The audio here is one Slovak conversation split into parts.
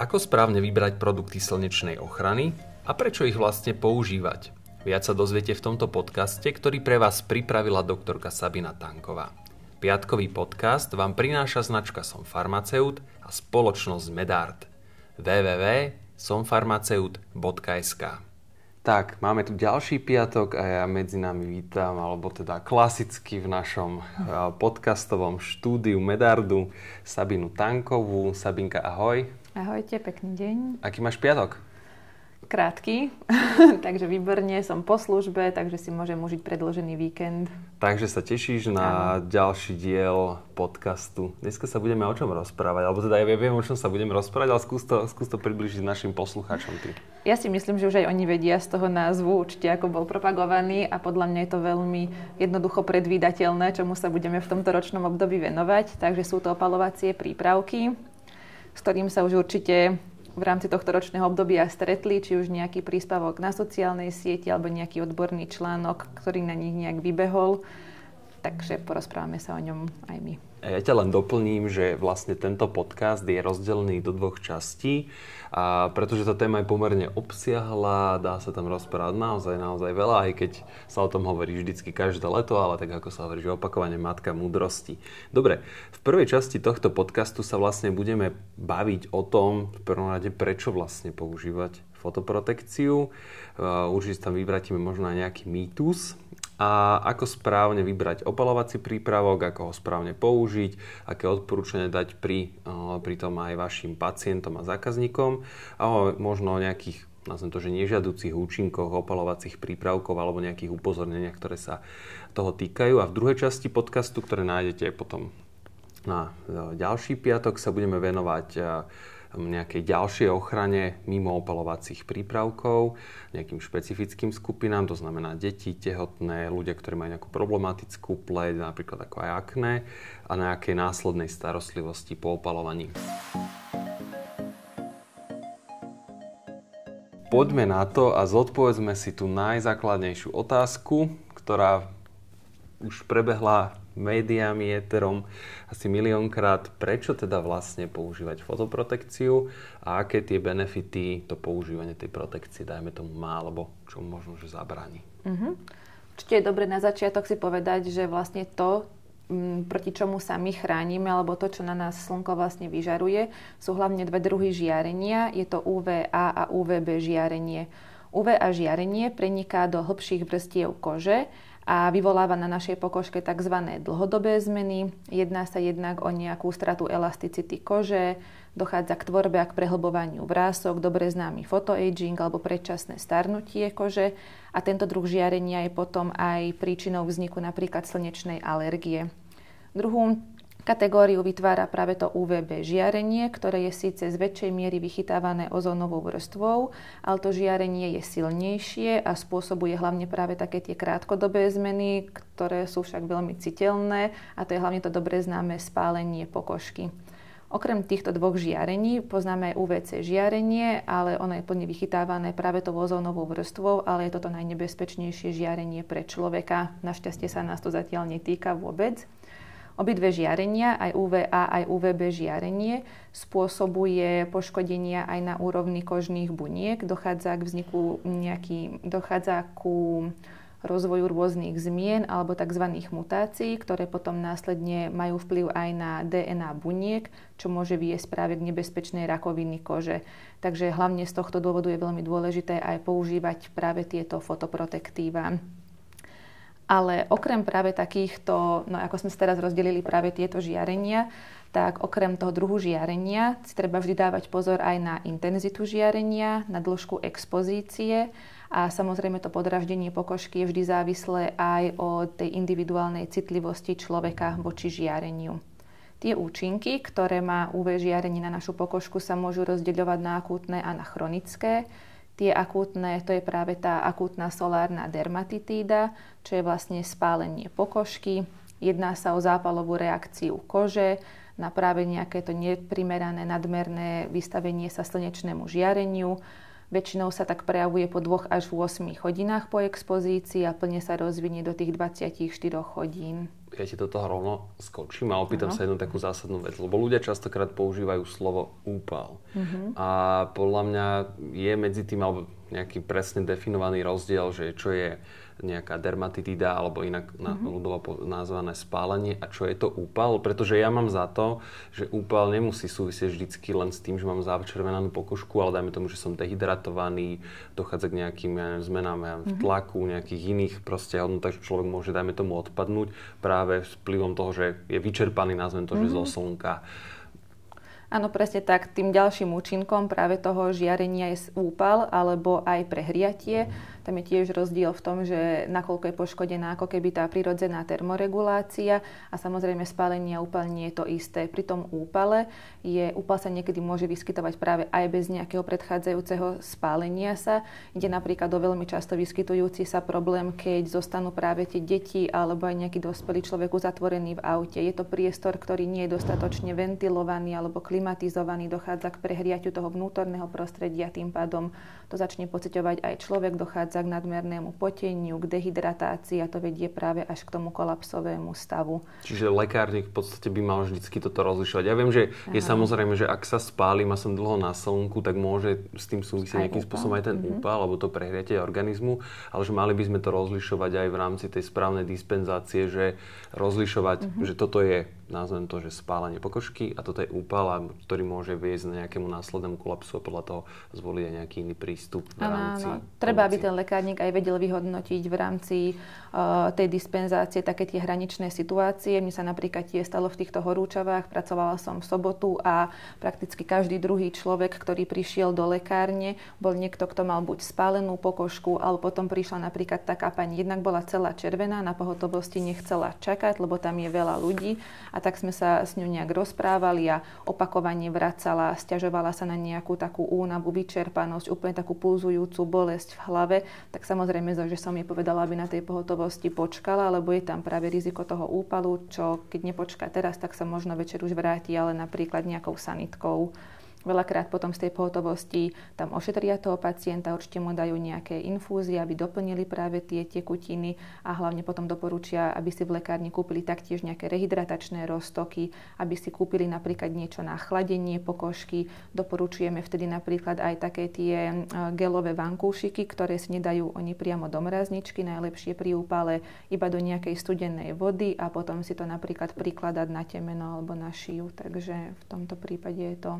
Ako správne vybrať produkty slnečnej ochrany a prečo ich vlastne používať? Viac sa dozviete v tomto podcaste, ktorý pre vás pripravila doktorka Sabina Tanková. Piatkový podcast vám prináša značka Som farmaceut a spoločnosť Medart. www.somfarmaceut.sk tak, máme tu ďalší piatok a ja medzi nami vítam, alebo teda klasicky v našom eh, podcastovom štúdiu Medardu Sabinu Tankovú. Sabinka, ahoj. Ahojte, pekný deň. Aký máš piatok? krátky, takže výborne, som po službe, takže si môžem užiť predložený víkend. Takže sa tešíš na Áno. ďalší diel podcastu. Dneska sa budeme o čom rozprávať, alebo teda ja viem, o čom sa budeme rozprávať, ale skús to, skús to približiť našim poslucháčom. Ty. Ja si myslím, že už aj oni vedia z toho názvu určite, ako bol propagovaný a podľa mňa je to veľmi jednoducho predvídateľné, čomu sa budeme v tomto ročnom období venovať. Takže sú to opalovacie prípravky, s ktorým sa už určite v rámci tohto ročného obdobia stretli, či už nejaký príspevok na sociálnej sieti alebo nejaký odborný článok, ktorý na nich nejak vybehol. Takže porozprávame sa o ňom aj my. Ja ťa len doplním, že vlastne tento podcast je rozdelený do dvoch častí, a pretože tá téma je pomerne obsiahla, dá sa tam rozprávať naozaj, naozaj veľa, aj keď sa o tom hovorí vždycky každé leto, ale tak ako sa hovorí, že opakovane matka múdrosti. Dobre, v prvej časti tohto podcastu sa vlastne budeme baviť o tom, v prvom rade, prečo vlastne používať fotoprotekciu. Určite tam vyvratíme možno aj nejaký mýtus, a ako správne vybrať opalovací prípravok, ako ho správne použiť, aké odporúčania dať pri, pri tom aj vašim pacientom a zákazníkom a možno o nejakých nazvem to, že nežiaducich účinkoch opalovacích prípravkov alebo nejakých upozorneniach, ktoré sa toho týkajú. A v druhej časti podcastu, ktoré nájdete potom na e, ďalší piatok, sa budeme venovať e, nejakej ďalšej ochrane mimo opalovacích prípravkov, nejakým špecifickým skupinám, to znamená deti, tehotné, ľudia, ktorí majú nejakú problematickú pleť, napríklad ako aj akné, a nejakej následnej starostlivosti po opalovaní. Poďme na to a zodpovedzme si tú najzákladnejšiu otázku, ktorá už prebehla médiami, éterom asi miliónkrát, prečo teda vlastne používať fotoprotekciu a aké tie benefity to používanie tej protekcie, dajme tomu má, alebo čo možno, že zabráni. Uh-huh. Určite je dobre na začiatok si povedať, že vlastne to, m, proti čomu sa my chránime, alebo to, čo na nás slnko vlastne vyžaruje, sú hlavne dve druhy žiarenia. Je to UVA a UVB žiarenie. UVA žiarenie preniká do hĺbších vrstiev kože a vyvoláva na našej pokožke tzv. dlhodobé zmeny. Jedná sa jednak o nejakú stratu elasticity kože, dochádza k tvorbe a k prehlbovaniu vrások, dobre známy photoaging alebo predčasné starnutie kože a tento druh žiarenia je potom aj príčinou vzniku napríklad slnečnej alergie. Druhú Kategóriu vytvára práve to UVB žiarenie, ktoré je síce z väčšej miery vychytávané ozónovou vrstvou, ale to žiarenie je silnejšie a spôsobuje hlavne práve také tie krátkodobé zmeny, ktoré sú však veľmi citeľné a to je hlavne to dobre známe spálenie pokožky. Okrem týchto dvoch žiarení poznáme aj UVC žiarenie, ale ono je plne vychytávané práve tou ozónovou vrstvou, ale je toto najnebezpečnejšie žiarenie pre človeka. Našťastie sa nás to zatiaľ netýka vôbec. Obidve žiarenia, aj UVA, aj UVB žiarenie, spôsobuje poškodenia aj na úrovni kožných buniek. Dochádza k vzniku nejaký, dochádza ku rozvoju rôznych zmien alebo tzv. mutácií, ktoré potom následne majú vplyv aj na DNA buniek, čo môže viesť práve k nebezpečnej rakoviny kože. Takže hlavne z tohto dôvodu je veľmi dôležité aj používať práve tieto fotoprotektíva. Ale okrem práve takýchto, no ako sme sa teraz rozdelili práve tieto žiarenia, tak okrem toho druhu žiarenia si treba vždy dávať pozor aj na intenzitu žiarenia, na dĺžku expozície a samozrejme to podraždenie pokožky je vždy závislé aj od tej individuálnej citlivosti človeka voči žiareniu. Tie účinky, ktoré má UV žiarenie na našu pokožku, sa môžu rozdeľovať na akútne a na chronické. Tie akútne, to je práve tá akútna solárna dermatitída, čo je vlastne spálenie pokožky. Jedná sa o zápalovú reakciu kože na práve nejaké to neprimerané nadmerné vystavenie sa slnečnému žiareniu. Väčšinou sa tak prejavuje po 2 až 8 hodinách po expozícii a plne sa rozvinie do tých 24 hodín. Ja ti do toho rovno skočím a opýtam ano. sa jednu takú zásadnú vec, lebo ľudia častokrát používajú slovo úpal. Uh-huh. A podľa mňa je medzi tým, alebo nejaký presne definovaný rozdiel, že čo je nejaká dermatitida alebo inak na, mm-hmm. ľudovo nazvané spálenie a čo je to úpal, pretože ja mám za to, že úpal nemusí súvisieť vždycky len s tým, že mám začervenanú pokožku, ale dajme tomu, že som dehydratovaný, dochádza k nejakým ja neviem, zmenám ja neviem, v mhm. tlaku, nejakých iných proste hodnotách, že človek môže, dajme tomu, odpadnúť práve vplyvom toho, že je vyčerpaný, nazvem to, mm-hmm. že zo mhm. slnka Áno, presne tak. Tým ďalším účinkom práve toho žiarenia je úpal alebo aj prehriatie. Tam je tiež rozdiel v tom, že nakoľko je poškodená ako keby tá prirodzená termoregulácia a samozrejme spálenie a úpal nie je to isté. Pri tom úpale je, úpal sa niekedy môže vyskytovať práve aj bez nejakého predchádzajúceho spálenia sa. Ide napríklad o veľmi často vyskytujúci sa problém, keď zostanú práve tie deti alebo aj nejaký dospelý človek uzatvorený v aute. Je to priestor, ktorý nie je dostatočne ventilovaný alebo klimatizovaný, dochádza k prehriatiu toho vnútorného prostredia, tým pádom to začne pociťovať aj človek, dochádza k nadmernému poteniu, k dehydratácii a to vedie práve až k tomu kolapsovému stavu. Čiže lekárnik v podstate by mal vždycky toto rozlišovať. Ja viem, že Aha. je samozrejme, že ak sa spálim a som dlho na slnku, tak môže s tým súvisieť nejakým spôsobom aj ten mm-hmm. úpal alebo to prehriatie organizmu, ale že mali by sme to rozlišovať aj v rámci tej správnej dispenzácie, že rozlišovať, mm-hmm. že toto je nazvem to, že spálenie pokožky a toto je úpal, ktorý môže viesť na nejakému následnému kolapsu a podľa toho zvoliť aj nejaký iný prístup v rámci áno. Treba, aby ten lekárnik aj vedel vyhodnotiť v rámci uh, tej dispenzácie také tie hraničné situácie. Mne sa napríklad tie stalo v týchto horúčavách, pracovala som v sobotu a prakticky každý druhý človek, ktorý prišiel do lekárne, bol niekto, kto mal buď spálenú pokožku, alebo potom prišla napríklad taká pani, jednak bola celá červená, na pohotovosti nechcela čakať, lebo tam je veľa ľudí a tak sme sa s ňou nejak rozprávali a opakovane vracala, stiažovala sa na nejakú takú únavu, vyčerpanosť, úplne takú pulzujúcu bolesť v hlave, tak samozrejme, že som jej povedala, aby na tej pohotovosti počkala, lebo je tam práve riziko toho úpalu, čo keď nepočká teraz, tak sa možno večer už vráti, ale napríklad nejakou sanitkou. Veľakrát potom z tej pohotovosti tam ošetria toho pacienta, určite mu dajú nejaké infúzie, aby doplnili práve tie tekutiny a hlavne potom doporučia, aby si v lekárni kúpili taktiež nejaké rehydratačné roztoky, aby si kúpili napríklad niečo na chladenie pokožky. Doporučujeme vtedy napríklad aj také tie e, gelové vankúšiky, ktoré si nedajú oni priamo do mrazničky, najlepšie pri úpale iba do nejakej studenej vody a potom si to napríklad prikladať na temeno alebo na šiju. Takže v tomto prípade je to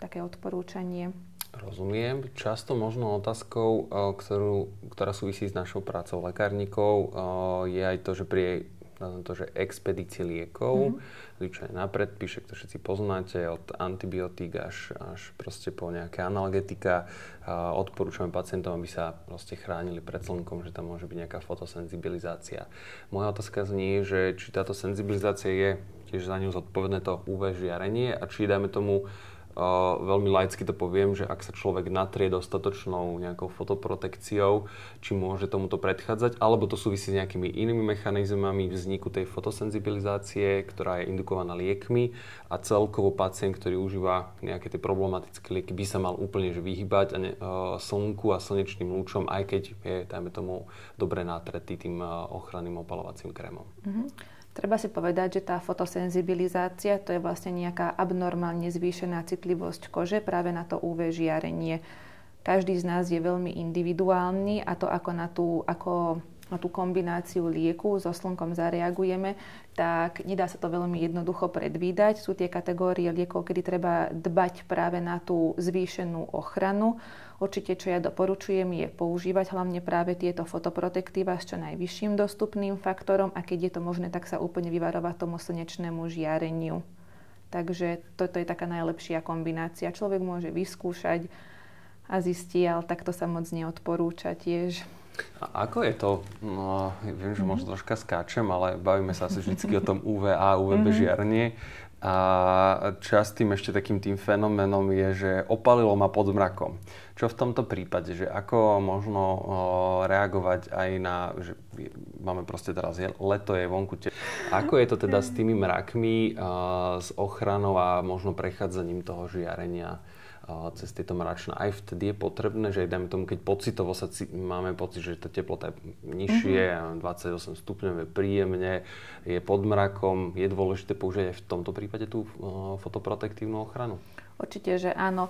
také odporúčanie. Rozumiem. Často možno otázkou, eh, ktorú, ktorá súvisí s našou prácou lekárnikov, eh, je aj to, že pri to, že expedície liekov, mm-hmm. na predpíše, to všetci poznáte, od antibiotík až, až proste po nejaké analgetika. Odporúčame pacientom, aby sa proste chránili pred slnkom, že tam môže byť nejaká fotosenzibilizácia. Moja otázka znie, že či táto senzibilizácia je tiež za ňu zodpovedné to UV žiarenie a či, dajme tomu, veľmi laicky to poviem, že ak sa človek natrie dostatočnou nejakou fotoprotekciou, či môže tomuto predchádzať, alebo to súvisí s nejakými inými mechanizmami vzniku tej fotosenzibilizácie, ktorá je indukovaná liekmi a celkovo pacient, ktorý užíva nejaké tie problematické lieky, by sa mal úplne že vyhybať a ne, uh, slnku a slnečným lúčom, aj keď je, dajme tomu, dobre natretý tým uh, ochranným opalovacím krémom. Mm-hmm. Treba si povedať, že tá fotosenzibilizácia to je vlastne nejaká abnormálne zvýšená citlivosť kože práve na to UV žiarenie. Každý z nás je veľmi individuálny a to ako na tú, ako na tú kombináciu lieku so slnkom zareagujeme, tak nedá sa to veľmi jednoducho predvídať. Sú tie kategórie liekov, kedy treba dbať práve na tú zvýšenú ochranu. Určite, čo ja doporučujem, je používať hlavne práve tieto fotoprotektíva s čo najvyšším dostupným faktorom a keď je to možné, tak sa úplne vyvarovať tomu slnečnému žiareniu. Takže toto je taká najlepšia kombinácia. Človek môže vyskúšať a zistí, ale takto sa moc neodporúča tiež. A ako je to? No, viem, že možno troška skáčem, ale bavíme sa asi vždy o tom UVA, UVB mm-hmm. A častým ešte takým tým fenoménom je, že opalilo ma pod mrakom. Čo v tomto prípade, že ako možno o, reagovať aj na, že máme proste teraz je, leto je vonku. Te... Ako je to teda s tými mrakmi, s ochranou a možno prechádzaním toho žiarenia cez tieto mračná. Aj vtedy je potrebné, že dajme tomu, keď pocitovo sa c- máme pocit, že tá teplota je nižšie, mm-hmm. 28 stupňov je príjemne, je pod mrakom, je dôležité použiť aj v tomto prípade tú uh, fotoprotektívnu ochranu? Určite, že áno.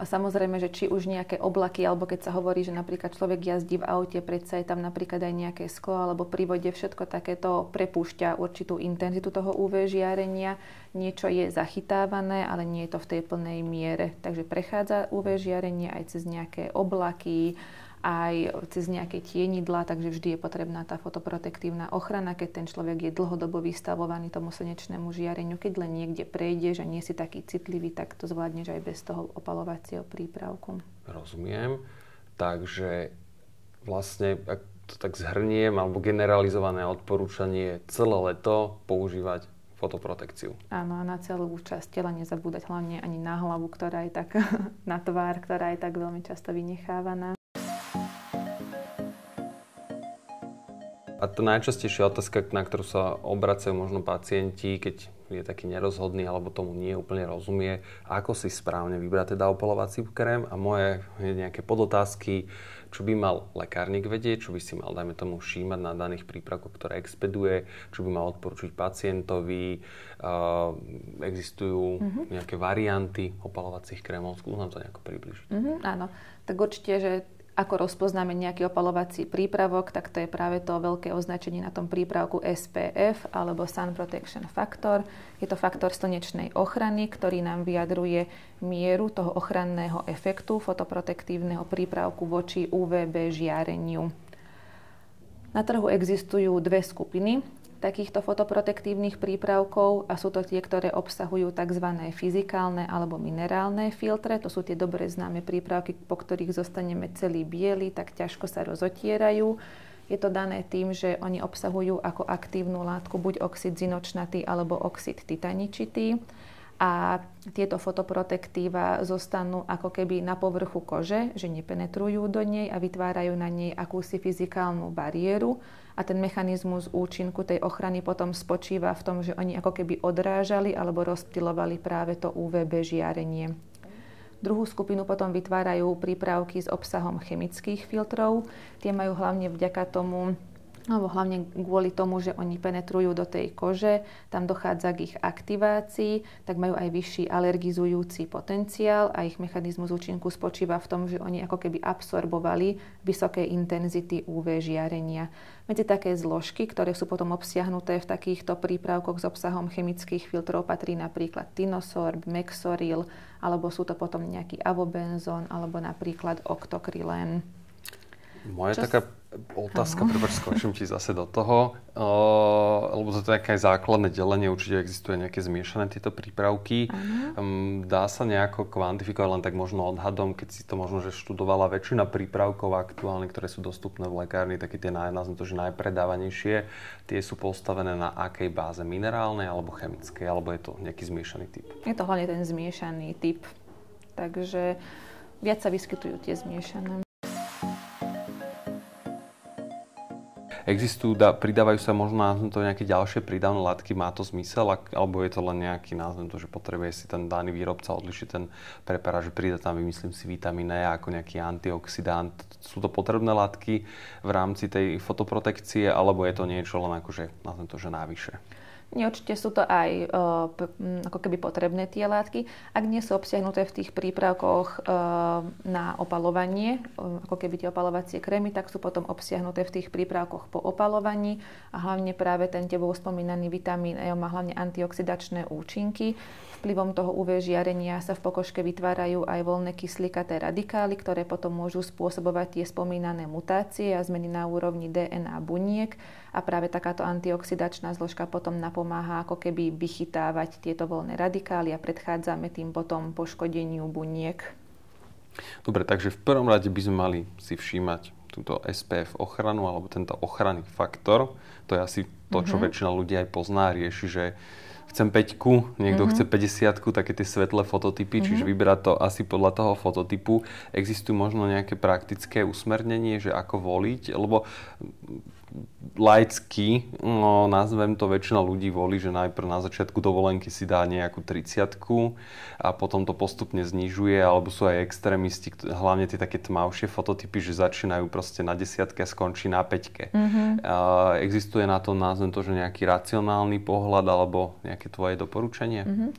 Samozrejme, že či už nejaké oblaky, alebo keď sa hovorí, že napríklad človek jazdí v aute, predsa je tam napríklad aj nejaké sklo, alebo pri vode všetko takéto prepúšťa určitú intenzitu toho UV žiarenia. Niečo je zachytávané, ale nie je to v tej plnej miere. Takže prechádza UV žiarenie aj cez nejaké oblaky, aj cez nejaké tienidla, takže vždy je potrebná tá fotoprotektívna ochrana, keď ten človek je dlhodobo vystavovaný tomu slnečnému žiareniu. Keď len niekde prejdeš a nie si taký citlivý, tak to zvládneš aj bez toho opalovacieho prípravku. Rozumiem. Takže vlastne, ak to tak zhrniem, alebo generalizované odporúčanie celé leto používať fotoprotekciu. Áno, a na celú časť tela nezabúdať hlavne ani na hlavu, ktorá je tak, na tvár, ktorá je tak veľmi často vynechávaná. A to najčastejšia otázka, na ktorú sa obracajú možno pacienti, keď je taký nerozhodný alebo tomu nie úplne rozumie, ako si správne vybrať teda opalovací krém a moje nejaké podotázky, čo by mal lekárnik vedieť, čo by si mal, dajme tomu, všímať na daných prípravkoch, ktoré expeduje, čo by mal odporučiť pacientovi, uh, existujú mm-hmm. nejaké varianty opalovacích krémov, skús nám to nejako približiť. Mm-hmm, áno, tak určite, že ako rozpoznáme nejaký opalovací prípravok, tak to je práve to veľké označenie na tom prípravku SPF alebo Sun Protection Factor. Je to faktor slnečnej ochrany, ktorý nám vyjadruje mieru toho ochranného efektu fotoprotektívneho prípravku voči UVB žiareniu. Na trhu existujú dve skupiny takýchto fotoprotektívnych prípravkov a sú to tie, ktoré obsahujú tzv. fyzikálne alebo minerálne filtre. To sú tie dobre známe prípravky, po ktorých zostaneme celý biely, tak ťažko sa rozotierajú. Je to dané tým, že oni obsahujú ako aktívnu látku buď oxid zinočnatý alebo oxid titaničitý a tieto fotoprotektíva zostanú ako keby na povrchu kože, že nepenetrujú do nej a vytvárajú na nej akúsi fyzikálnu bariéru a ten mechanizmus účinku tej ochrany potom spočíva v tom, že oni ako keby odrážali alebo rozptilovali práve to UVB žiarenie. Druhú skupinu potom vytvárajú prípravky s obsahom chemických filtrov. Tie majú hlavne vďaka tomu alebo hlavne kvôli tomu, že oni penetrujú do tej kože, tam dochádza k ich aktivácii, tak majú aj vyšší alergizujúci potenciál a ich mechanizmus účinku spočíva v tom, že oni ako keby absorbovali vysoké intenzity UV žiarenia. Medzi také zložky, ktoré sú potom obsiahnuté v takýchto prípravkoch s obsahom chemických filtrov, patrí napríklad tinosorb, mexoril, alebo sú to potom nejaký avobenzón, alebo napríklad oktokrylén. Moja Čo taká otázka, prepáč, skočím ti zase do toho, uh, lebo to je také základné delenie, určite existuje nejaké zmiešané tieto prípravky. Um, dá sa nejako kvantifikovať len tak možno odhadom, keď si to možno, že študovala väčšina prípravkov aktuálne, ktoré sú dostupné v lekárni, také tie naj, to, že najpredávanejšie, tie sú postavené na akej báze, minerálnej alebo chemickej, alebo je to nejaký zmiešaný typ? Je to hlavne ten zmiešaný typ, takže viac sa vyskytujú tie zmiešané. Existujú, da, pridávajú sa možno na to nejaké ďalšie pridavné látky, má to zmysel, ak, alebo je to len nejaký názvem to, že potrebuje si ten daný výrobca odlišiť ten preparát, že prída tam, vymyslím si, vitamín E ako nejaký antioxidant. Sú to potrebné látky v rámci tej fotoprotekcie, alebo je to niečo len akože, to, že návyše? Nie, určite sú to aj p- ako keby potrebné tie látky. Ak nie sú obsiahnuté v tých prípravkoch uh, na opalovanie, uh, ako keby tie opalovacie krémy, tak sú potom obsiahnuté v tých prípravkoch po opalovaní a hlavne práve ten tebou spomínaný vitamín E má hlavne antioxidačné účinky. Vplyvom toho UV žiarenia sa v pokožke vytvárajú aj voľné kyslíkaté radikály, ktoré potom môžu spôsobovať tie spomínané mutácie a zmeny na úrovni DNA buniek a práve takáto antioxidačná zložka potom napomáha ako keby vychytávať tieto voľné radikály a predchádzame tým potom poškodeniu buniek. Dobre, takže v prvom rade by sme mali si všímať túto SPF ochranu alebo tento ochranný faktor. To je asi to, čo mm-hmm. väčšina ľudí aj pozná, rieši, že chcem 5, niekto mm-hmm. chce 50, také tie svetlé fototypy, mm-hmm. čiže vyberať to asi podľa toho fototypu. Existujú možno nejaké praktické usmernenie, že ako voliť, lebo laicky, no, nazvem to, väčšina ľudí volí, že najprv na začiatku dovolenky si dá nejakú 30 a potom to postupne znižuje, alebo sú aj extrémisti, hlavne tie také tmavšie fototypy, že začínajú proste na desiatke a skončí na peťke. Mm-hmm. Uh, existuje na to, nazvem to, že nejaký racionálny pohľad alebo nejaké tvoje doporučenie? Mm-hmm.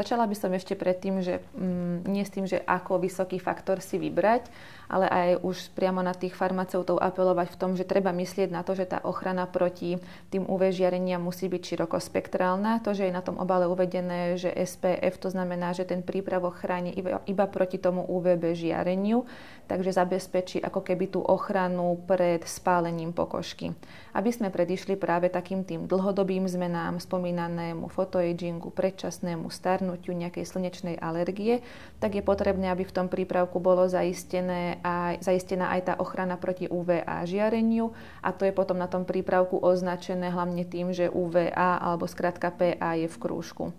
Začala by som ešte predtým, že mm, nie s tým, že ako vysoký faktor si vybrať, ale aj už priamo na tých farmaceutov apelovať v tom, že treba myslieť na to, že tá ochrana proti tým UV žiarenia musí byť širokospektrálna. To, že je na tom obale uvedené, že SPF, to znamená, že ten prípravok chráni iba, iba proti tomu UVB žiareniu, takže zabezpečí ako keby tú ochranu pred spálením pokožky. Aby sme predišli práve takým tým dlhodobým zmenám, spomínanému fotoagingu, predčasnému starnutiu, nejakej slnečnej alergie, tak je potrebné, aby v tom prípravku bolo zaistené aj, zaistená aj tá ochrana proti UVA žiareniu a to je potom na tom prípravku označené hlavne tým, že UVA alebo skratka PA je v krúžku.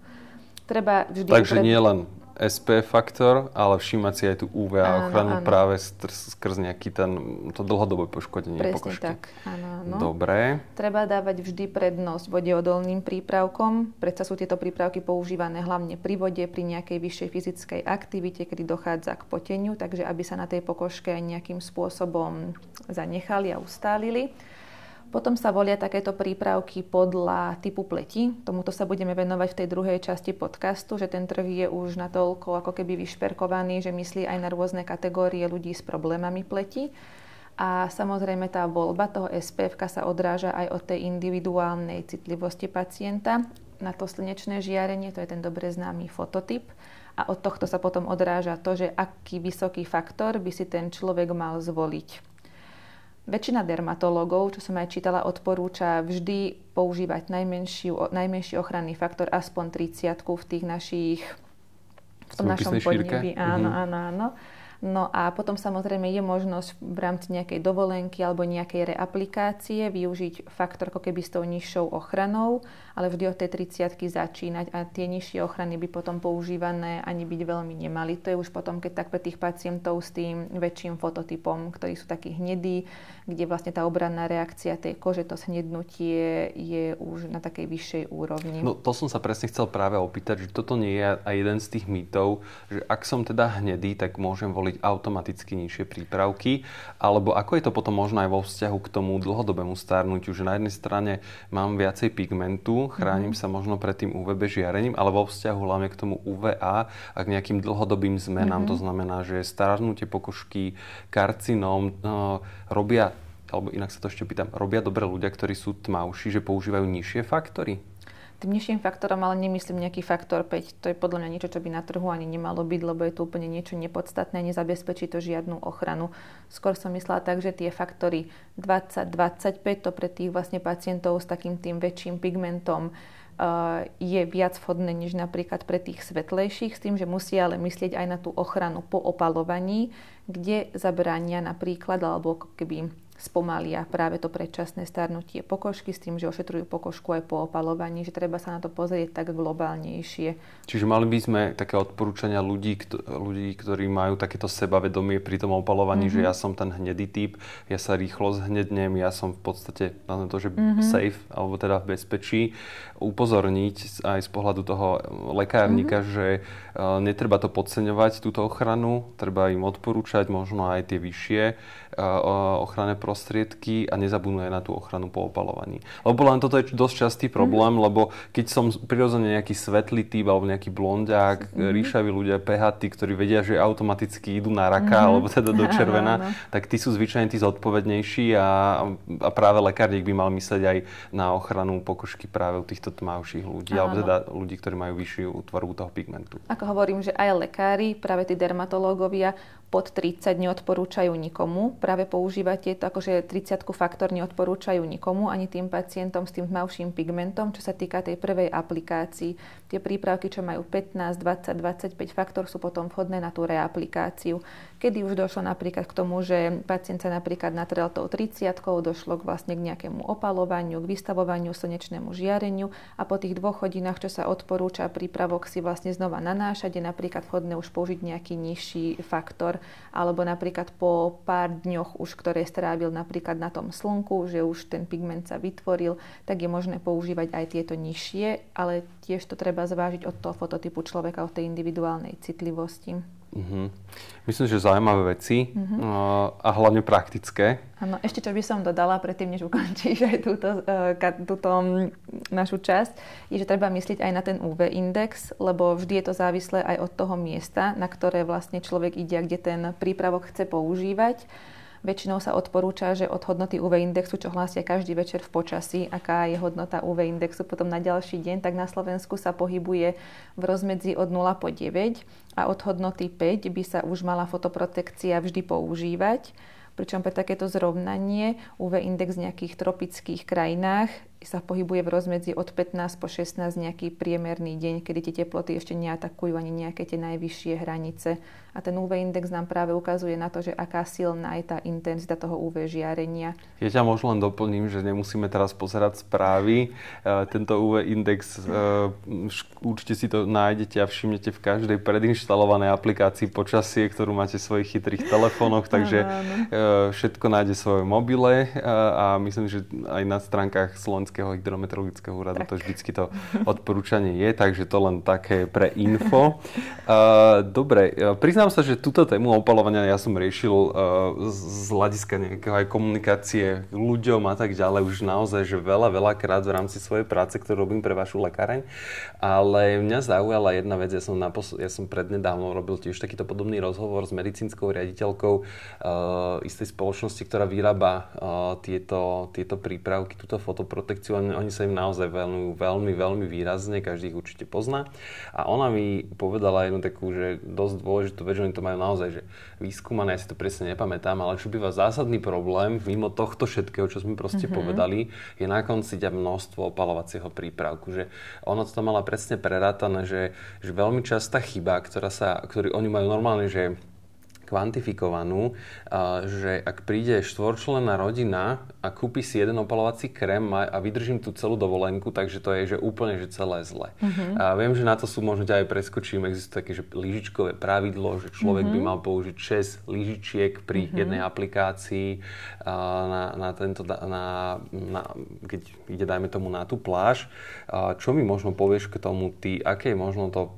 Treba vždy Takže upred... nie len SP faktor, ale všímať si aj tú UV áno, ochranu áno. práve skrz nejaký ten, to dlhodobé poškodenie Presne pokožky. tak, áno, áno. Dobre. Treba dávať vždy prednosť vodeodolným prípravkom. Predsa sú tieto prípravky používané hlavne pri vode, pri nejakej vyššej fyzickej aktivite, kedy dochádza k poteniu, takže aby sa na tej pokožke aj nejakým spôsobom zanechali a ustálili. Potom sa volia takéto prípravky podľa typu pleti. Tomuto sa budeme venovať v tej druhej časti podcastu, že ten trh je už natoľko ako keby vyšperkovaný, že myslí aj na rôzne kategórie ľudí s problémami pleti. A samozrejme tá voľba toho SPF sa odráža aj od tej individuálnej citlivosti pacienta na to slnečné žiarenie, to je ten dobre známy fototyp. A od tohto sa potom odráža to, že aký vysoký faktor by si ten človek mal zvoliť. Väčšina dermatológov, čo som aj čítala, odporúča vždy používať najmenší ochranný faktor, aspoň 30 v tých našich, v tom našom podnebi. Áno, mm-hmm. áno, áno. No a potom samozrejme je možnosť v rámci nejakej dovolenky alebo nejakej reaplikácie využiť faktor ako keby s tou nižšou ochranou, ale vždy od tej 30 začínať a tie nižšie ochrany by potom používané ani byť veľmi nemali. To je už potom, keď tak pre tých pacientov s tým väčším fototypom, ktorí sú takí hnedí, kde vlastne tá obranná reakcia tej kože, to snednutie je už na takej vyššej úrovni. No to som sa presne chcel práve opýtať, že toto nie je aj jeden z tých mýtov, že ak som teda hnedý, tak môžem voliť automaticky nižšie prípravky, alebo ako je to potom možno aj vo vzťahu k tomu dlhodobému starnutiu, že na jednej strane mám viacej pigmentu, chránim mm-hmm. sa možno pred tým UVB žiarením, ale vo vzťahu hlavne k tomu UVA a k nejakým dlhodobým zmenám, mm-hmm. to znamená, že starnutie pokožky, karcinóm no, robia alebo inak sa to ešte pýtam, robia dobre ľudia, ktorí sú tmavší, že používajú nižšie faktory? Tým nižším faktorom ale nemyslím nejaký faktor 5. To je podľa mňa niečo, čo by na trhu ani nemalo byť, lebo je to úplne niečo nepodstatné, nezabezpečí to žiadnu ochranu. Skôr som myslela tak, že tie faktory 20-25, to pre tých vlastne pacientov s takým tým väčším pigmentom uh, je viac vhodné než napríklad pre tých svetlejších, s tým, že musia ale myslieť aj na tú ochranu po opalovaní, kde zabrania napríklad, alebo keby spomalia práve to predčasné starnutie pokožky s tým, že ošetrujú pokožku aj po opalovaní, že treba sa na to pozrieť tak globálnejšie. Čiže mali by sme také odporúčania ľudí, ľudí ktorí majú takéto sebavedomie pri tom opalovaní, mm-hmm. že ja som ten hnedý typ, ja sa rýchlo zhnednem, ja som v podstate, na to, že mm-hmm. safe, alebo teda v bezpečí, upozorniť aj z pohľadu toho lekárnika, mm-hmm. že uh, netreba to podceňovať, túto ochranu, treba im odporúčať možno aj tie vyššie uh, ochranné prostriedky a nezabudnú aj na tú ochranu po opalovaní. Lebo len toto je dosť častý problém, mm. lebo keď som prirodzene nejaký svetlý typ alebo nejaký blondiak, mm. ríšaví ľudia, pehatí, ktorí vedia, že automaticky idú na raka mm. alebo teda do červená, tak tí sú zvyčajne tí zodpovednejší a, a práve lekárnik by mal myslieť aj na ochranu pokožky práve u týchto tmavších ľudí, Áno. alebo teda ľudí, ktorí majú vyššiu tvorbu toho pigmentu. Ako hovorím, že aj lekári, práve tí dermatológovia pod 30 neodporúčajú nikomu. Práve používať tieto, akože 30 faktor neodporúčajú nikomu, ani tým pacientom s tým tmavším pigmentom, čo sa týka tej prvej aplikácii. Tie prípravky, čo majú 15, 20, 25 faktor, sú potom vhodné na tú reaplikáciu. Kedy už došlo napríklad k tomu, že pacient sa napríklad natrel tou 30 došlo k vlastne k nejakému opalovaniu, k vystavovaniu slnečnému žiareniu a po tých dvoch hodinách, čo sa odporúča prípravok si vlastne znova nanášať, je napríklad vhodné už použiť nejaký nižší faktor alebo napríklad po pár dňoch už, ktoré strávil napríklad na tom slnku, že už ten pigment sa vytvoril, tak je možné používať aj tieto nižšie, ale tiež to treba zvážiť od toho fototypu človeka, od tej individuálnej citlivosti. Uh-huh. Myslím, že zaujímavé veci uh-huh. a hlavne praktické. Áno, ešte čo by som dodala predtým, než ukončíš aj túto, uh, túto našu časť, je, že treba myslieť aj na ten UV index, lebo vždy je to závislé aj od toho miesta, na ktoré vlastne človek ide a kde ten prípravok chce používať. Väčšinou sa odporúča, že od hodnoty UV indexu, čo hlásia každý večer v počasí, aká je hodnota UV indexu potom na ďalší deň, tak na Slovensku sa pohybuje v rozmedzi od 0 po 9 a od hodnoty 5 by sa už mala fotoprotekcia vždy používať. Pričom pre takéto zrovnanie UV index v nejakých tropických krajinách sa pohybuje v rozmedzi od 15 po 16 nejaký priemerný deň, kedy tie teploty ešte neatakujú ani nejaké tie najvyššie hranice. A ten UV index nám práve ukazuje na to, že aká silná je tá intenzita toho UV žiarenia. Ja ťa možno len doplním, že nemusíme teraz pozerať správy. E, tento UV index, e, určite si to nájdete a všimnete v každej predinštalovanej aplikácii počasie, ktorú máte v svojich chytrých telefónoch, takže e, všetko nájde svoje mobile a myslím, že aj na stránkach Slovenska Slovenského hydrometeorologického úradu tak. to vždycky to odporúčanie je, takže to len také pre info. Uh, dobre, priznám sa, že túto tému opalovania ja som riešil uh, z hľadiska nejakého aj komunikácie ľuďom a tak ďalej už naozaj, že veľa, veľa krát v rámci svojej práce, ktorú robím pre vašu lekáreň, ale mňa zaujala jedna vec, ja som, napos- ja som prednedávno robil tiež takýto podobný rozhovor s medicínskou riaditeľkou uh, istej spoločnosti, ktorá vyrába uh, tieto, tieto prípravky, túto fotoprotekciu infekciu, oni, oni sa im naozaj venujú veľmi, veľmi výrazne, každý ich určite pozná. A ona mi povedala jednu takú, že dosť dôležitú vec, že oni to majú naozaj že vyskúmané, ja si to presne nepamätám, ale čo býva zásadný problém, mimo tohto všetkého, čo sme proste mm-hmm. povedali, je na konci ťa množstvo opalovacieho prípravku. Že ono to mala presne prerátané, že, že veľmi častá chyba, ktorá sa, ktorý oni majú normálne, že kvantifikovanú, že ak príde štvorčlenná rodina a kúpi si jeden opalovací krém a vydržím tú celú dovolenku, takže to je že úplne že celé zle. Uh-huh. A viem, že na to sú možno aj preskočím, existuje také, že lyžičkové pravidlo, že človek uh-huh. by mhm. mal použiť 6 lyžičiek pri uh-huh. jednej aplikácii na, na tento, na, na, keď ide dajme tomu na tú pláž. Čo mi možno povieš k tomu ty, aké je možno to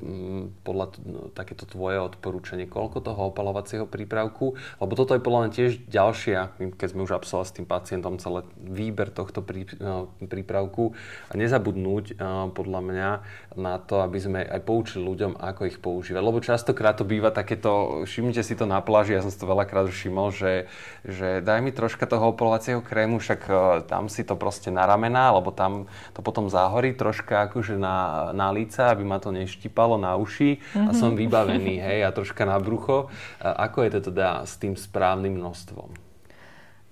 podľa no, takéto tvoje odporúčanie, koľko toho opalovacieho prípravku, lebo toto je podľa mňa tiež ďalšia, keď sme už absolvovali s tým pacientom celé výber tohto prí, no, prípravku a nezabudnúť podľa mňa na to, aby sme aj poučili ľuďom, ako ich používať. Lebo častokrát to býva takéto, všimnite si to na pláži, ja som si to veľakrát všimol, že, že daj mi troška toho opolovacieho krému, však e, tam si to proste na ramená, lebo tam to potom záhorí troška akože na, na líca, aby ma to neštipalo na uši mm-hmm. a mhm. som vybavený, hej, a troška na brucho. Ako je to teda s tým správnym množstvom?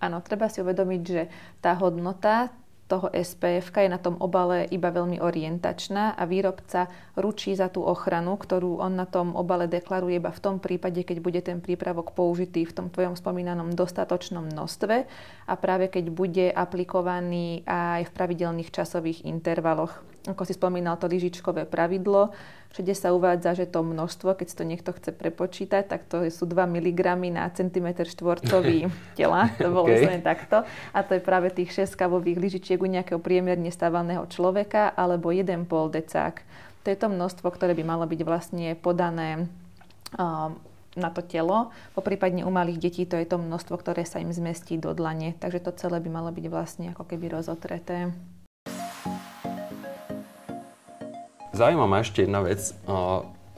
Áno, treba si uvedomiť, že tá hodnota toho SPF je na tom obale iba veľmi orientačná a výrobca ručí za tú ochranu, ktorú on na tom obale deklaruje iba v tom prípade, keď bude ten prípravok použitý v tom tvojom spomínanom dostatočnom množstve a práve keď bude aplikovaný aj v pravidelných časových intervaloch. Ako si spomínal to lyžičkové pravidlo, všade sa uvádza, že to množstvo, keď si to niekto chce prepočítať, tak to sú 2 mg na centimetr štvorcový tela. To bolo okay. takto. A to je práve tých 6 kavových lyžičiek u nejakého priemerne stávaného človeka alebo 1,5 decák. To je to množstvo, ktoré by malo byť vlastne podané um, na to telo. Po prípadne u malých detí to je to množstvo, ktoré sa im zmestí do dlane. Takže to celé by malo byť vlastne ako keby rozotreté. Zaujíma ma ešte jedna vec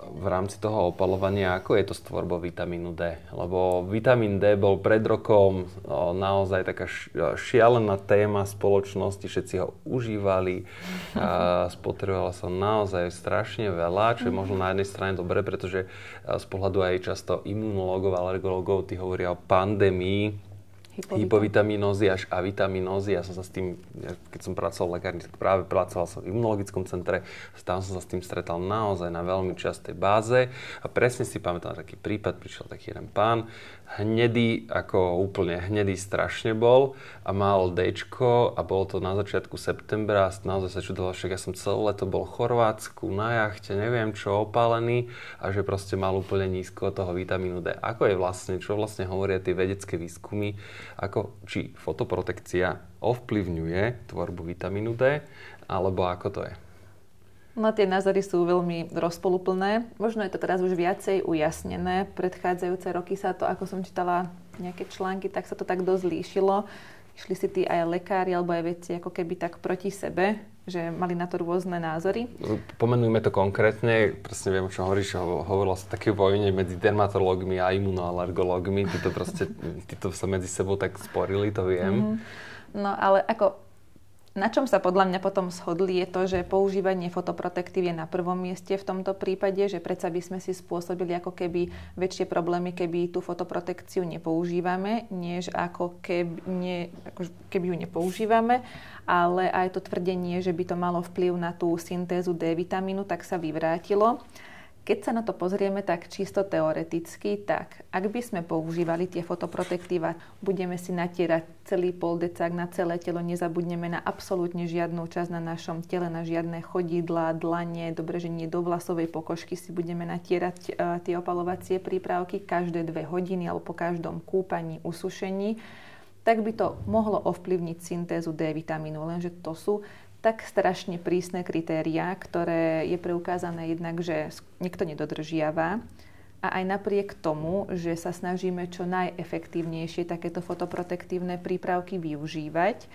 v rámci toho opalovania, ako je to s tvorbou vitamínu D. Lebo vitamín D bol pred rokom naozaj taká šialená téma spoločnosti, všetci ho užívali, a spotrebovalo sa naozaj strašne veľa, čo je možno na jednej strane dobre, pretože z pohľadu aj často imunologov, alergologov, tí hovoria o pandémii hypovitaminózy až avitaminózy. Ja som sa s tým, keď som pracoval v lekárni, tak práve pracoval som v imunologickom centre, tam som sa s tým stretal naozaj na veľmi častej báze a presne si pamätám taký prípad, prišiel taký jeden pán, hnedý, ako úplne hnedý strašne bol a mal D a bolo to na začiatku septembra a naozaj sa čudoval, však ja som celé leto bol v Chorvátsku na jachte, neviem čo, opálený a že proste mal úplne nízko toho vitamínu D. Ako je vlastne, čo vlastne hovoria tie vedecké výskumy, ako či fotoprotekcia ovplyvňuje tvorbu vitamínu D, alebo ako to je? No tie názory sú veľmi rozpoluplné. Možno je to teraz už viacej ujasnené. Predchádzajúce roky sa to, ako som čítala nejaké články, tak sa to tak dosť líšilo. Išli si tí aj lekári alebo aj vedci ako keby tak proti sebe, že mali na to rôzne názory. Pomenujme to konkrétne, presne viem, o čom hovoríš, hovorilo sa také vojne medzi dermatológmi a imunoalergológmi, títo proste, títo sa medzi sebou tak sporili, to viem. Mm-hmm. No ale ako na čom sa podľa mňa potom shodli je to, že používanie fotoprotektív je na prvom mieste v tomto prípade, že predsa by sme si spôsobili ako keby väčšie problémy, keby tú fotoprotekciu nepoužívame, než ako keby, nie, ako keby ju nepoužívame. Ale aj to tvrdenie, že by to malo vplyv na tú syntézu D vitamínu, tak sa vyvrátilo. Keď sa na to pozrieme tak čisto teoreticky, tak ak by sme používali tie fotoprotektíva, budeme si natierať celý poldecák na celé telo, nezabudneme na absolútne žiadnu časť na našom tele, na žiadne chodidla, dlanie, dobre, že nie do vlasovej pokožky si budeme natierať uh, tie opalovacie prípravky každé dve hodiny alebo po každom kúpaní, usušení, tak by to mohlo ovplyvniť syntézu D vitamínu, lenže to sú tak strašne prísne kritériá, ktoré je preukázané jednak, že nikto nedodržiava. A aj napriek tomu, že sa snažíme čo najefektívnejšie takéto fotoprotektívne prípravky využívať,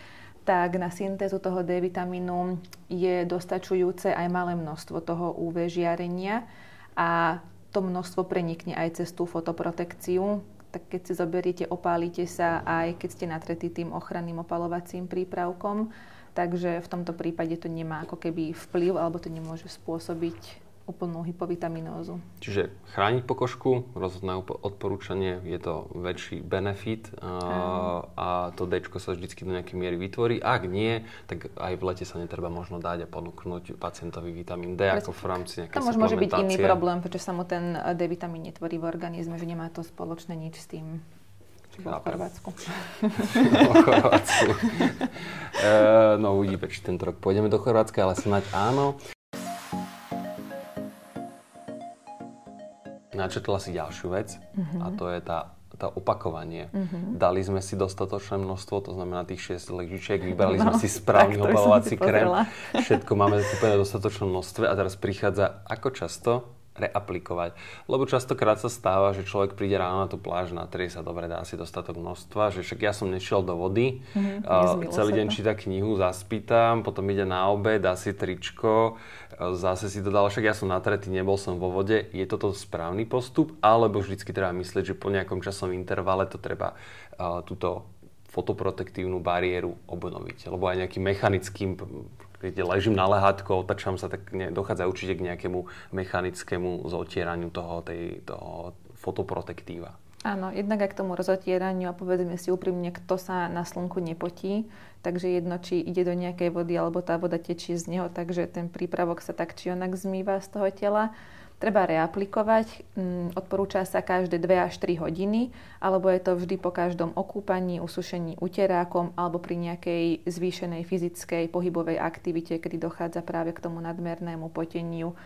tak na syntézu toho D vitamínu je dostačujúce aj malé množstvo toho UV žiarenia a to množstvo prenikne aj cez tú fotoprotekciu. Tak keď si zoberiete, opálite sa aj keď ste natretí tým ochranným opalovacím prípravkom Takže v tomto prípade to nemá ako keby vplyv alebo to nemôže spôsobiť úplnú hypovitaminózu. Čiže chrániť pokožku, rozhodné odporúčanie, je to väčší benefit a, a to D sa vždy do nejakej miery vytvorí. Ak nie, tak aj v lete sa netreba možno dať a ponúknuť pacientovi vitamín D ako v rámci nejakej To môže byť iný problém, pretože sa mu ten D vitamín netvorí v organizme, že nemá to spoločné nič s tým vo Chorvátsku. vo Chorvátsku. e, no uvidíme, či tento rok pôjdeme do Chorvátska, ale snáď áno. Načetla si ďalšiu vec mm-hmm. a to je tá tá opakovanie. Mm-hmm. Dali sme si dostatočné množstvo, to znamená tých 6 lyžičiek, vybrali no, sme si správny opalovací krém, všetko máme kúpené v dostatočnom množstve a teraz prichádza ako často reaplikovať. Lebo častokrát sa stáva, že človek príde ráno na tú pláž, natrie sa dobre, dá si dostatok množstva, že však ja som nešiel do vody, mm-hmm, uh, celý deň číta knihu, zaspýtam, potom ide na obed, dá si tričko, uh, zase si to dal, však ja som natretý, nebol som vo vode. Je toto správny postup? Alebo vždycky treba myslieť, že po nejakom časovom intervale to treba uh, túto fotoprotektívnu bariéru obnoviť. Lebo aj nejakým mechanickým keď ležím na lehátko, otačam sa, tak ne, dochádza určite k nejakému mechanickému zotieraniu toho, tej, toho fotoprotektíva. Áno, jednak aj k tomu rozotieraniu a povedzme si úprimne, kto sa na slnku nepotí, takže jedno, či ide do nejakej vody alebo tá voda tečie z neho, takže ten prípravok sa tak či onak zmýva z toho tela treba reaplikovať. Mm, odporúča sa každé 2 až 3 hodiny, alebo je to vždy po každom okúpaní, usušení uterákom alebo pri nejakej zvýšenej fyzickej pohybovej aktivite, kedy dochádza práve k tomu nadmernému poteniu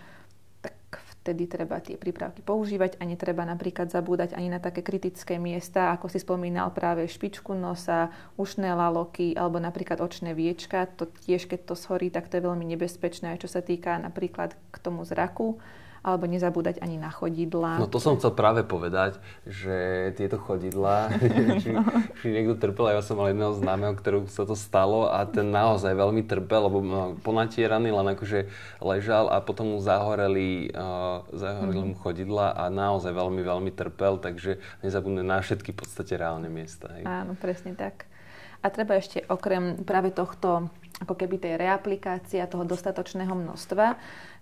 tak vtedy treba tie prípravky používať a netreba napríklad zabúdať ani na také kritické miesta, ako si spomínal práve špičku nosa, ušné laloky alebo napríklad očné viečka. To tiež, keď to schorí, tak to je veľmi nebezpečné, čo sa týka napríklad k tomu zraku alebo nezabúdať ani na chodidla. No to som chcel práve povedať, že tieto chodidla, či, či niekto trpel, ja som mal jedného známeho, ktorú sa to stalo a ten naozaj veľmi trpel, lebo ponatieraný len akože ležal a potom mu zahoreli, uh, zahoreli mu chodidla a naozaj veľmi, veľmi trpel, takže nezabudne na všetky v podstate reálne miesta. Hej. Áno, presne tak. A treba ešte okrem práve tohto ako keby tej reaplikácie a toho dostatočného množstva,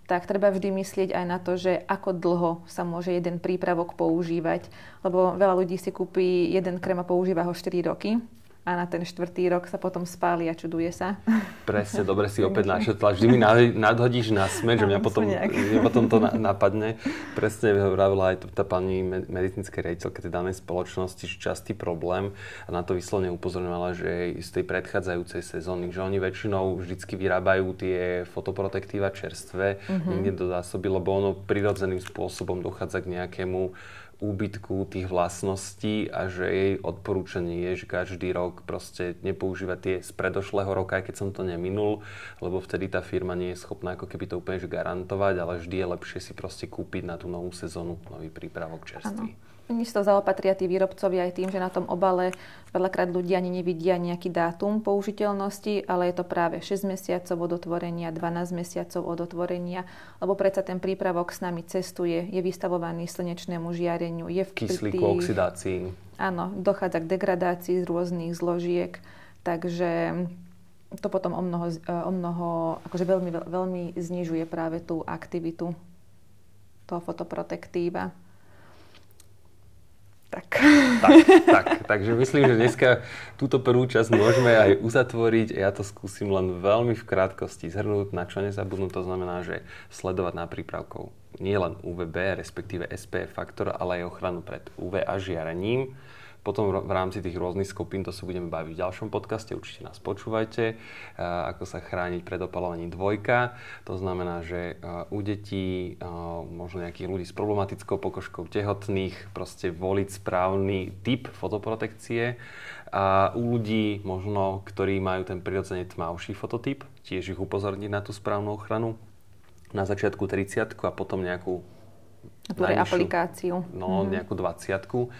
tak treba vždy myslieť aj na to, že ako dlho sa môže jeden prípravok používať. Lebo veľa ľudí si kúpi jeden krém a používa ho 4 roky a na ten štvrtý rok sa potom spáli a čuduje sa. Presne, dobre si opäť našetla. Vždy mi nadhodíš na smet, že mňa potom, mňa potom to napadne. Presne vravila aj tá pani medicínska riaditeľka tej danej spoločnosti, že častý problém a na to vyslovne upozorňovala, že z tej predchádzajúcej sezóny, že oni väčšinou vždycky vyrábajú tie fotoprotektíva čerstvé, mm-hmm. niekde do zásoby, lebo ono prirodzeným spôsobom dochádza k nejakému úbytku tých vlastností a že jej odporúčanie je, že každý rok proste nepoužívať tie z predošlého roka, aj keď som to neminul, lebo vtedy tá firma nie je schopná ako keby to úplne garantovať, ale vždy je lepšie si proste kúpiť na tú novú sezónu nový prípravok čerstvý. Ano. Si to zaopatria tí výrobcovia aj tým, že na tom obale veľakrát ľudia ani nevidia nejaký dátum použiteľnosti, ale je to práve 6 mesiacov od otvorenia, 12 mesiacov od otvorenia, lebo predsa ten prípravok s nami cestuje, je vystavovaný slnečnému žiareniu, je v kyslíku, oxidácii. Áno, dochádza k degradácii z rôznych zložiek, takže to potom o mnoho, o mnoho akože veľmi, veľmi znižuje práve tú aktivitu toho fotoprotektíva. Tak. tak, tak. Takže myslím, že dneska túto prvú časť môžeme aj uzatvoriť. Ja to skúsim len veľmi v krátkosti zhrnúť, na čo nezabudnúť. To znamená, že sledovať na prípravkov nie len UVB, respektíve SPF faktor, ale aj ochranu pred UV a žiarením potom v rámci tých rôznych skupín, to sa budeme baviť v ďalšom podcaste, určite nás počúvajte, ako sa chrániť pred opalovaním dvojka. To znamená, že u detí, možno nejakých ľudí s problematickou pokožkou tehotných, proste voliť správny typ fotoprotekcie. A u ľudí, možno, ktorí majú ten prirodzene tmavší fototyp, tiež ich upozorniť na tú správnu ochranu. Na začiatku 30 a potom nejakú aplikáciu. No, mm. nejakú 20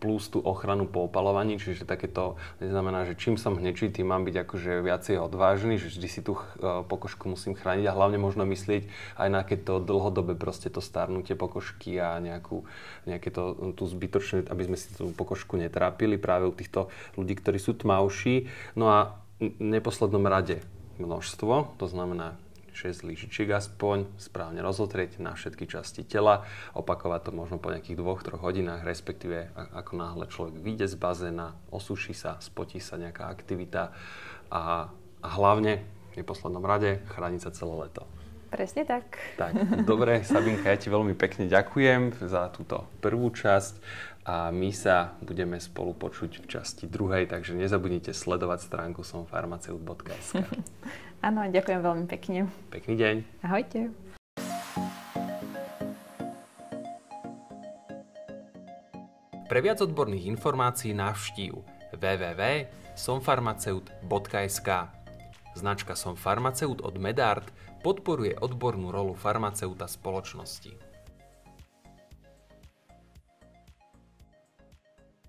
plus tú ochranu po opalovaní, čiže takéto neznamená, že čím som hnečí, tým mám byť akože viacej odvážny, že vždy si tú uh, pokožku musím chrániť a hlavne možno myslieť aj na to dlhodobé proste to starnutie pokožky a nejakú, nejaké to, tú zbytočné, aby sme si tú pokožku netrápili práve u týchto ľudí, ktorí sú tmavší. No a v neposlednom rade množstvo, to znamená 6 lyžičiek aspoň, správne rozotrieť na všetky časti tela, opakovať to možno po nejakých 2-3 hodinách, respektíve ako náhle človek vyjde z bazéna, osuší sa, spotí sa nejaká aktivita a, a hlavne v neposlednom rade chrániť sa celé leto. Presne tak. Tak, dobre, Sabinka, ja ti veľmi pekne ďakujem za túto prvú časť a my sa budeme spolu počuť v časti druhej, takže nezabudnite sledovať stránku somfarmaceut.sk. Áno, ďakujem veľmi pekne. Pekný deň. Ahojte. Pre viac odborných informácií navštív www.somfarmaceut.sk Značka Som farmaceut od Medart podporuje odbornú rolu farmaceuta spoločnosti.